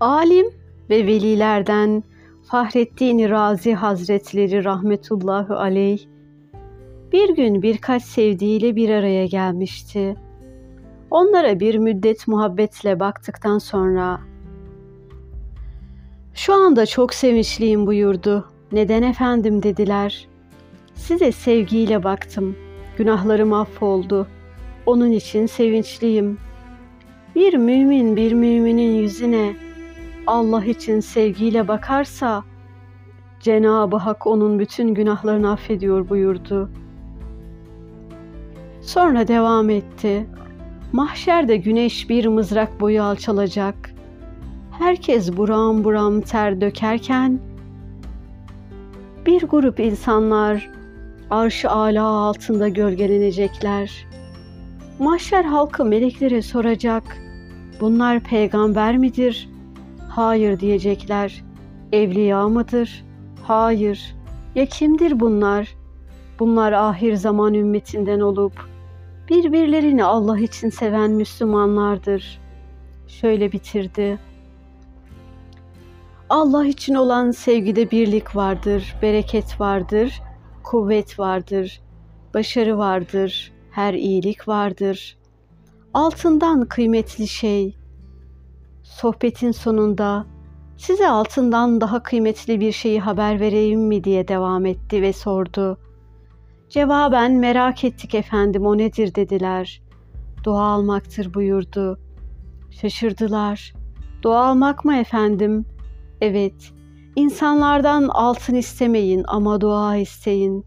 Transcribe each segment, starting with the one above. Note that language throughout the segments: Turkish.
Alim ve velilerden Fahrettin Razi Hazretleri rahmetullahi aleyh bir gün birkaç sevdiğiyle bir araya gelmişti. Onlara bir müddet muhabbetle baktıktan sonra şu anda çok sevinçliyim buyurdu. Neden efendim dediler. Size sevgiyle baktım. Günahlarım affoldu. Onun için sevinçliyim. Bir mümin bir müminin yüzüne Allah için sevgiyle bakarsa Cenab-ı Hak onun bütün günahlarını affediyor buyurdu. Sonra devam etti. Mahşerde güneş bir mızrak boyu alçalacak. Herkes buram buram ter dökerken bir grup insanlar arş-ı ala altında gölgelenecekler. Mahşer halkı meleklere soracak. Bunlar peygamber midir? Hayır diyecekler. Evliya mıdır? Hayır. Ya kimdir bunlar? Bunlar ahir zaman ümmetinden olup birbirlerini Allah için seven Müslümanlardır. Şöyle bitirdi. Allah için olan sevgide birlik vardır, bereket vardır, kuvvet vardır, başarı vardır, her iyilik vardır. Altından kıymetli şey. Sohbetin sonunda size altından daha kıymetli bir şeyi haber vereyim mi diye devam etti ve sordu. Cevaben merak ettik efendim o nedir dediler. Dua almaktır buyurdu. Şaşırdılar. Dua almak mı efendim? Evet. İnsanlardan altın istemeyin ama dua isteyin.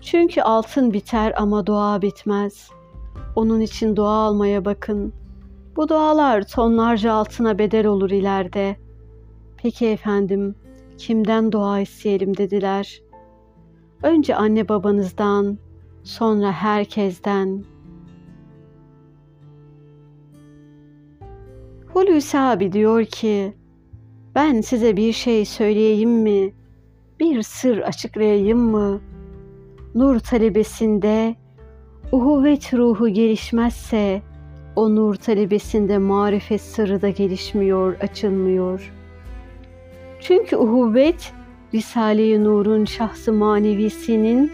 Çünkü altın biter ama dua bitmez. Onun için dua almaya bakın. Bu dualar tonlarca altına bedel olur ileride. Peki efendim, kimden dua isteyelim dediler. Önce anne babanızdan, sonra herkesten. Hulusi abi diyor ki, ben size bir şey söyleyeyim mi? Bir sır açıklayayım mı? Nur talebesinde uhuvvet ruhu gelişmezse o nur talebesinde marifet sırrı da gelişmiyor, açılmıyor. Çünkü uhuvvet Risale-i Nur'un şahsı manevisinin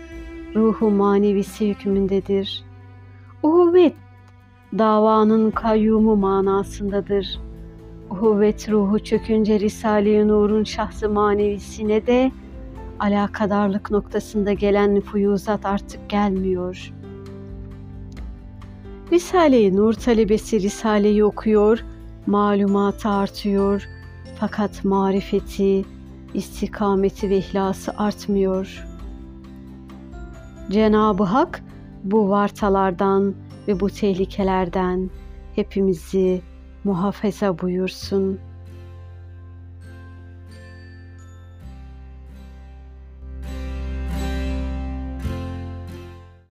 ruhu manevisi hükmündedir. Uhuvvet davanın kayyumu manasındadır. Uhuvvet ruhu çökünce Risale-i Nur'un şahsı manevisine de alakadarlık noktasında gelen fuyuzat artık gelmiyor. Risale-i Nur talebesi Risale'yi okuyor, malumatı artıyor fakat marifeti, istikameti ve ihlası artmıyor. Cenab-ı Hak bu vartalardan ve bu tehlikelerden hepimizi muhafaza buyursun.''